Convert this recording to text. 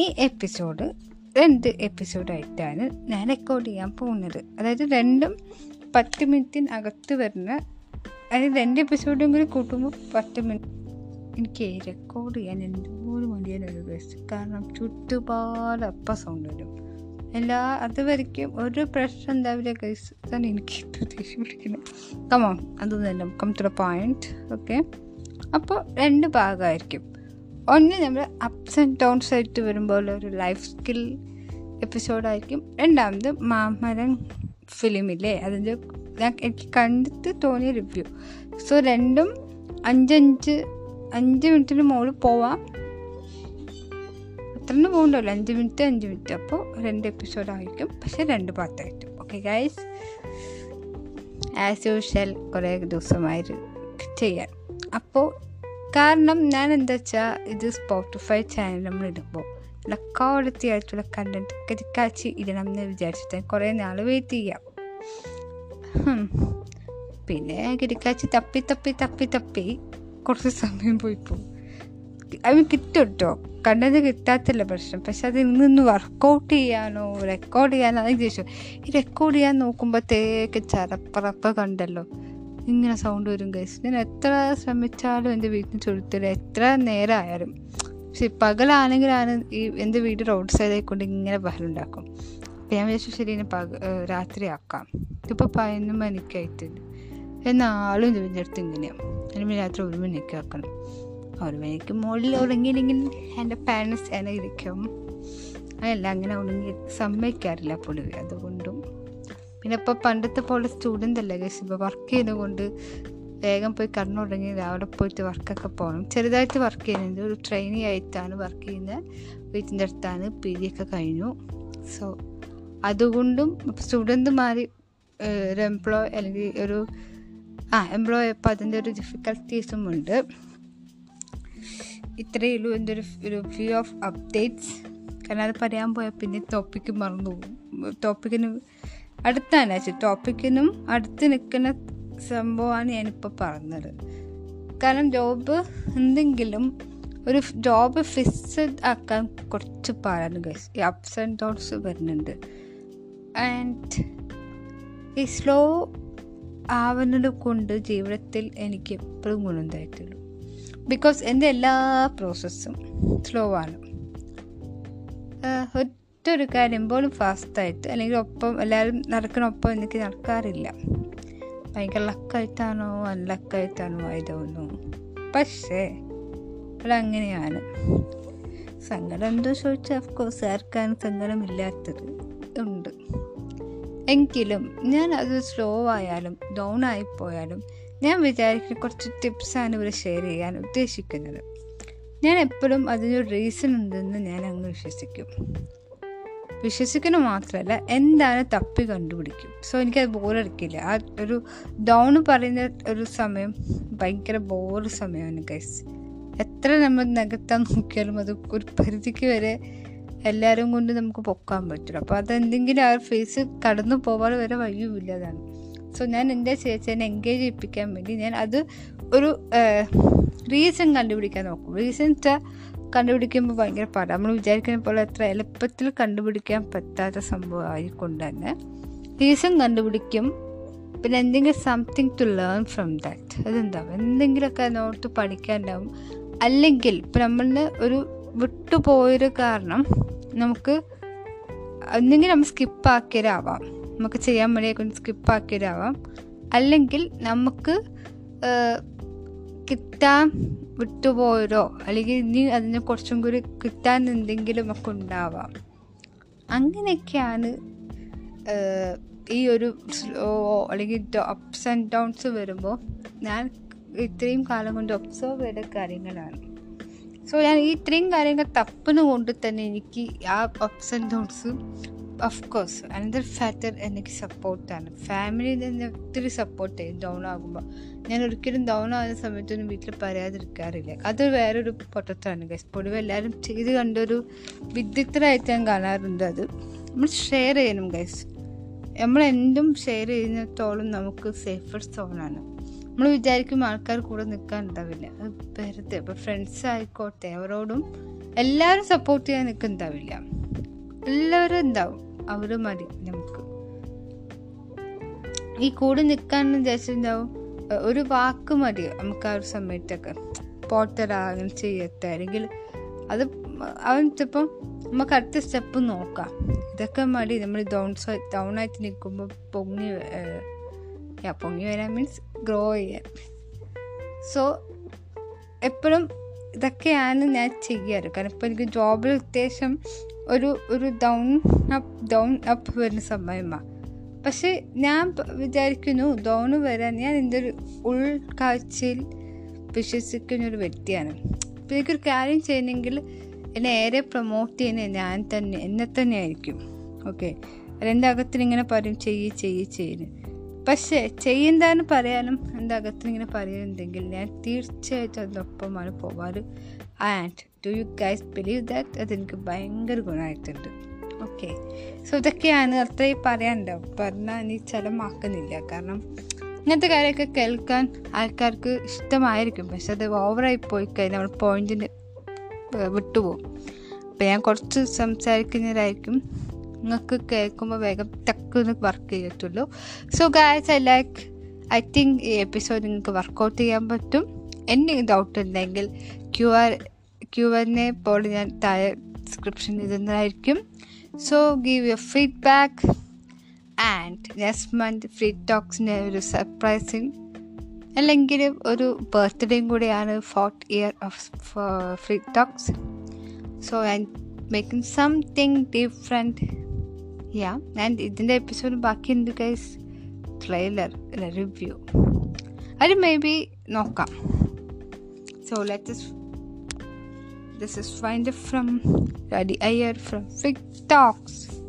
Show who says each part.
Speaker 1: ഈ എപ്പിസോഡ് രണ്ട് എപ്പിസോഡായിട്ടാണ് ഞാൻ റെക്കോർഡ് ചെയ്യാൻ പോകുന്നത്. അതായത് രണ്ടും പത്ത് മിനിറ്റിനകത്ത് വരുന്ന അതായത് രണ്ട് എപ്പിസോഡും കൂടി കൂട്ടുമ്പോൾ പത്ത് മിനിറ്റ് എനിക്ക് റെക്കോർഡ് ചെയ്യാൻ എന്തോരം മടിയാനൊരു ബെസ്റ്റ് കാരണം ചുറ്റുപാട് അപ്പം സൗണ്ട് വരും. എല്ലാ അതുവരയ്ക്കും ഒരു പ്രശ്നം ഉണ്ടാവില്ല ഗൈസ് തന്നെ എനിക്ക് ദേഷ്യം പിടിക്കുന്നത് കമോൺ അതൊന്നുമല്ല come to the point okay അപ്പോൾ രണ്ട് ഭാഗമായിരിക്കും. ഒന്ന് നമ്മൾ അപ്സ് ആൻഡ് ഡൗൺസ് ആയിട്ട് വരുമ്പോൾ ഒരു ലൈഫ് സ്കിൽ എപ്പിസോഡായിരിക്കും രണ്ടാമത് മാമരൻ ഫിലിമില്ലേ അതിന്റെ ഞാൻ എനിക്ക് കണ്ടിട്ട് തോന്നിയ റിവ്യൂ സോ രണ്ടും അഞ്ചഞ്ച് അഞ്ച് മിനിറ്റിന് മുകളിൽ പോവാം. അത്രയൊന്നും പോകണ്ടല്ലോ. അഞ്ച് മിനിറ്റ് അഞ്ച് മിനിറ്റ് അപ്പോൾ രണ്ട് എപ്പിസോഡായിരിക്കും പക്ഷേ രണ്ട് പാർട്ടായിട്ടും ഓക്കെ ഗൈസ് ആസ് യൂഷ്വൽ കുറേ ദിവസമായി ചെയ്യാൻ. അപ്പോൾ കാരണം ഞാൻ എന്താ വെച്ചാൽ ഇത് സ്പോട്ടിഫൈ ചാനൽ നമ്മൾ ഇടുമ്പോൾ നല്ല ക്വാളിറ്റി ആയിട്ടുള്ള കണ്ടന്റ് കരിക്കാച്ചി ഇടണം എന്ന് വിചാരിച്ചിട്ട് കുറേ നാൾ വെയിറ്റ് ചെയ്യാം. പിന്നെ കിരിക്കാച്ചി തപ്പി തപ്പി തപ്പി തപ്പി കുറച്ച് സമയം പോയി പോകും അത് കിട്ടും കേട്ടോ കണ്ടത് കിട്ടാത്തില്ല പ്രശ്നം. പക്ഷെ അതിൽ നിന്ന് വർക്കൗട്ട് ചെയ്യാനോ റെക്കോർഡ് ചെയ്യാനോ അതെനിക്ക് ചോദിച്ചു ഈ റെക്കോർഡ് ചെയ്യാൻ നോക്കുമ്പോഴത്തേക്ക് ചരപ്പറപ്പ് കണ്ടല്ലോ. ഇങ്ങനെ സൗണ്ട് വരും ഗൈസ് ഞാൻ എത്ര ശ്രമിച്ചാലും എന്റെ വീട്ടിൽ ചുരുത്തില്ല എത്ര നേരം ആയാലും പക്ഷെ പകലാണെങ്കിലാണ് ഈ എന്റെ വീട് റോഡ് സൈഡായിക്കൊണ്ട് ഇങ്ങനെ ബഹലുണ്ടാക്കും അപ്പം ഞാൻ വിചാരിച്ചു ശരി ഇനി പക രാത്രിയാക്കാം. ഇപ്പോൾ പതിനൊന്ന് മണിക്കായിട്ടുണ്ട്. എന്നാളും ഇതിന്റെ അടുത്ത് ഇങ്ങനെയാണ് അല്ലെങ്കിൽ രാത്രി ഒരു മണിക്ക് ആക്കണം. ഒരു മണിക്ക് മുകളിൽ ഉറങ്ങിയില്ലെങ്കിൽ എന്റെ പാരൻസ് എന്നെ ഇരിക്കും അതല്ല അങ്ങനെ ഉണങ്ങി സമ്മതിക്കാറില്ല പൊതുവെ. അതുകൊണ്ടും പിന്നെ ഇപ്പോൾ പണ്ടത്തെ പോലെ സ്റ്റുഡന്റ് അല്ല ഗസ് ഇപ്പോൾ വർക്ക് ചെയ്യുന്നതുകൊണ്ട് വേഗം പോയി കണ്ണുടങ്ങി രാവിലെ പോയിട്ട് വർക്കൊക്കെ പോകണം ചെറുതായിട്ട് വർക്ക് ചെയ്യുന്നത് ഒരു ട്രെയിനി ആയിട്ടാണ് വർക്ക് ചെയ്യുന്നത് വീട്ടിന്റെ അടുത്താണ് പി ജി ഒക്കെ കഴിഞ്ഞു. സോ അതുകൊണ്ടും സ്റ്റുഡന്റുമാർ ഒരു എംപ്ലോയ് അല്ലെങ്കിൽ ഒരു ആ എംപ്ലോയ് അപ്പോൾ അതിന്റെ ഒരു ഡിഫിക്കൽട്ടീസും ഉണ്ട്. ഇത്രയേ ഉള്ളൂ എന്റെ ഒരു ഒരു വ്യൂ ഓഫ് അപ്ഡേറ്റ്സ് കാരണം അത് പറയാൻ പോയാൽ പിന്നെ ടോപ്പിക്ക് മറന്നു പോകും. ടോപ്പിക്കിന് അടുത്താണ് അനാച്ച ടോപ്പിക്കിനും അടുത്ത് നിൽക്കുന്ന സംഭവമാണ് ഞാനിപ്പോൾ പറഞ്ഞത്. കാരണം ജോബ് എന്തെങ്കിലും ഒരു ജോബ് ഫിക്സഡ് ആക്കാൻ കുറച്ച് പാടാണ് ഗൈസ് ഈ അപ്സ് ആൻഡ് ഡൗൺസ് വരുന്നുണ്ട്. ആൻഡ് ഈ സ്ലോ ആവുന്നത് കൊണ്ട് ജീവിതത്തിൽ എനിക്ക് എപ്പോഴും ഗുണമുണ്ടായിട്ടുള്ളൂ ബിക്കോസ് എന്റെ എല്ലാ പ്രോസസ്സും സ്ലോ ആണ്. ഒറ്റ ഒരു കാര്യം പോലും ഫാസ്റ്റായിട്ട് അല്ലെങ്കിൽ ഒപ്പം എല്ലാവരും നടക്കണ ഒപ്പം എനിക്ക് നടക്കാറില്ല. ഭയങ്കര ലക്കായിട്ടാണോ അൺലക്കായിട്ടാണോ ആയതൊന്നു പക്ഷേ അതങ്ങനെയാണ്. സങ്കടം എന്തോ ചോദിച്ചാൽ അഫ്കോഴ്സ് ആർക്കാണ് സങ്കടമില്ലാത്തത്? ഉണ്ട്. എങ്കിലും ഞാൻ അത് സ്ലോ ആയാലും ഡൗൺ ആയിപ്പോയാലും ഞാൻ വിചാരിക്കുന്ന കുറച്ച് ടിപ്സാണ് ഇവിടെ ഷെയർ ചെയ്യാൻ ഉദ്ദേശിക്കുന്നത്. ഞാൻ എപ്പോഴും അതിനൊരു റീസൺ ഉണ്ടെന്ന് ഞാൻ അങ്ങ് വിശ്വസിക്കും. വിശ്വസിക്കുന്ന മാത്രമല്ല എന്താണ് തപ്പി കണ്ടുപിടിക്കും? സോ എനിക്കത് ബോറടിക്കില്ല ആ ഒരു ഡൗൺ പറയുന്ന ഒരു സമയം ഭയങ്കര ബോറ് സമയമാണ് ഗൈസ് എത്ര നമ്മൾ നികത്താൻ നോക്കിയാലും അത് ഒരു പരിധിക്ക് വരെ എല്ലാവരും കൊണ്ട് നമുക്ക് പൊക്കാൻ പറ്റില്ല അപ്പോൾ അതെന്തെങ്കിലും ആ ഫേസ് കടന്നു പോകാതെ വരെ വഴിയുമില്ലതാണ് സോ ഞാൻ എന്റെ ചേച്ചേനെ എൻഗേജ് ചെയ്യിപ്പിക്കാൻ വേണ്ടി ഞാൻ അത് ഒരു റീസൺ കണ്ടുപിടിക്കാൻ നോക്കും. റീസൺ കണ്ടുപിടിക്കുമ്പോൾ ഭയങ്കര പാടാണ് നമ്മൾ വിചാരിക്കുന്ന പോലെ അത്ര എളുപ്പത്തിൽ കണ്ടുപിടിക്കാൻ പറ്റാത്ത സംഭവം ആയിക്കൊണ്ട് തന്നെ റീസൺ കണ്ടുപിടിക്കും. പിന്നെ എന്തെങ്കിലും something to learn from that അതെന്താവും എന്തെങ്കിലുമൊക്കെ നോട്ട് പഠിക്കാനുണ്ടാവും അല്ലെങ്കിൽ ഇപ്പം നമ്മളിന് ഒരു വിട്ടുപോയൊരു കാരണം നമുക്ക് എന്തെങ്കിലും നമ്മൾ സ്കിപ്പാക്കിയതാവാം നമുക്ക് ചെയ്യാൻ വേണ്ടി കൊണ്ട് സ്കിപ്പാക്കിയതാവാം അല്ലെങ്കിൽ നമുക്ക് കിട്ടാൻ വിട്ടുപോയതോ അല്ലെങ്കിൽ ഇനി അതിനെ കുറച്ചും കൂടി കിട്ടാൻ എന്തെങ്കിലും ഒക്കെ ഉണ്ടാവാം. അങ്ങനെയൊക്കെയാണ് ഈ ഒരു സ്ലോ അല്ലെങ്കിൽ അപ്സ് ആൻഡ് ഡൗൺസ് വരുമ്പോൾ ഞാൻ ഇത്രയും കാലം കൊണ്ട് ഒബ്സർവ് ചെയ്ത കാര്യങ്ങളാണ്. സോ ഞാൻ ഈ ഇത്രയും കാര്യങ്ങൾ തപ്പുന്ന കൊണ്ട് തന്നെ എനിക്ക് ആ ups and downs of course another factor എനിക്ക് സപ്പോർട്ടാണ് ഫാമിലി തന്നെ ഒത്തിരി സപ്പോർട്ട് ചെയ്യും ഡൗൺ ആകുമ്പോൾ ഞാൻ ഒരിക്കലും ഡൗൺ ആകുന്ന സമയത്തൊന്നും വീട്ടിൽ പറയാതിരിക്കാറില്ല അത് വേറൊരു പൊട്ടത്താണ് ഗസ് പൊതുവെ എല്ലാവരും ചെയ്ത് കണ്ടൊരു വിദഗ്ധരായിട്ട് ഞാൻ കാണാറുണ്ട് അത്. നമ്മൾ ഷെയർ ചെയ്യണം ഗൈസ് നമ്മൾ എന്തും ഷെയർ ചെയ്യുന്നിടത്തോളം നമുക്ക് സേഫർ സോണാണ് നമ്മൾ വിചാരിക്കും ആൾക്കാർ കൂടെ നിൽക്കാൻ ഉണ്ടാവില്ല അത് വെറുതെ. ഇപ്പോൾ ഫ്രണ്ട്സ് ആയിക്കോട്ടെ അവരോടും എല്ലാവരും സപ്പോർട്ട് ചെയ്യാൻ നിൽക്കുന്നുണ്ടാവില്ല എല്ലാവരും ഉണ്ടാവും അവർ മതി നമുക്ക്. ഈ കൂടെ നിൽക്കാൻ വിചാരിച്ചിട്ടുണ്ടാവും. ഒരു വാക്ക് മതി നമുക്ക് ആ ഒരു സമയത്തൊക്കെ. പോട്ടരാ അങ്ങനെ ചെയ്യത്തെ അല്ലെങ്കിൽ അത് അവൻ ചിലപ്പം നമുക്ക് അടുത്ത സ്റ്റെപ്പ് നോക്കാം. ഇതൊക്കെ മതി. നമ്മൾ ഡൗൺ ഡൗൺ ആയിട്ട് നിൽക്കുമ്പോൾ പൊങ്ങി പൊങ്ങി വരാൻ മീൻസ് ഗ്രോ ചെയ്യാൻ. സോ എപ്പോഴും ഇതൊക്കെയാണ് ഞാൻ ചെയ്യാറ്. കാരണം ഇപ്പോൾ എനിക്ക് ജോബിൽ അത്യാവശ്യം ഒരു ഒരു ഡൗൺ അപ്പ് ഡൗൺ അപ്പ് വരുന്ന സമയമാണ് പക്ഷേ ഞാൻ വിചാരിക്കുന്നു ഡൗൺ വരാൻ ഞാൻ എന്റെ ഒരു ഉൾക്കാഴ്ചയിൽ വിശ്വസിക്കുന്ന ഒരു വ്യക്തിയാണ്. അപ്പോൾ എനിക്കൊരു കാര്യം ചെയ്യണമെങ്കിൽ എന്നെ ഏറെ പ്രൊമോട്ട് ചെയ്യുന്നത് ഞാൻ തന്നെ എന്നെ തന്നെ ആയിരിക്കും. ഓക്കെ എന്റെ അകത്തിന് ഇങ്ങനെ പറയും ചെയ്യ് ചെയ്യ് ചെയ്യുന്നു പക്ഷേ ചെയ്യുന്നതെന്ന് പറയാനും എന്റെ അകത്തിന് ഇങ്ങനെ പറയുന്നുണ്ടെങ്കിൽ ഞാൻ തീർച്ചയായിട്ടും അതിനൊപ്പമാണ് പോവാറ്. And do you guys believe that അതെനിക്ക് ഭയങ്കര ഗുണമായിട്ടുണ്ട്. ഓക്കെ സോ ഇതൊക്കെയാണ് അത്രയും പറയാനുണ്ടാവും പറഞ്ഞാൽ ഇനി ചിലമാക്കുന്നില്ല. കാരണം ഇങ്ങനത്തെ കാര്യമൊക്കെ കേൾക്കാൻ ആൾക്കാർക്ക് ഇഷ്ടമായിരിക്കും. പക്ഷെ അത് ഓവറായി പോയി കഴിഞ്ഞാൽ നമ്മൾ പോയിന്റിന് വിട്ടുപോകും. അപ്പം ഞാൻ കുറച്ച് സംസാരിക്കുന്നതായിരിക്കും നിങ്ങൾക്ക് കേൾക്കുമ്പോൾ വേഗം ടക്കുന്ന് വർക്ക് ചെയ്യത്തുള്ളൂ. So guys I like I think ഈ എപ്പിസോഡ് നിങ്ങൾക്ക് വർക്കൗട്ട് ചെയ്യാൻ പറ്റും. എന്തെങ്കിലും ഡൗട്ട് ഉണ്ടെങ്കിൽ ക്യു ആർ ക്യു എന്നെ പോലെ ഞാൻ താഴെ ഡിസ്ക്രിപ്ഷൻ ഇടുന്നതായിരിക്കും. So give your feedback and next month free ടോക്സിന്റെ ഒരു സർപ്രൈസിങ് അല്ലെങ്കിൽ ഒരു ബർത്ത്ഡേയും കൂടിയാണ് fourth year of free talks so I making something different yeah and ഇതിന്റെ എപ്പിസോഡ് ബാക്കിയുണ്ട് ഗൈസ് ട്രെയിലർ റിവ്യൂ അത് മേ ബി നോക്കാം so let This is Vinda from Radhi Ayer from Fig Talks.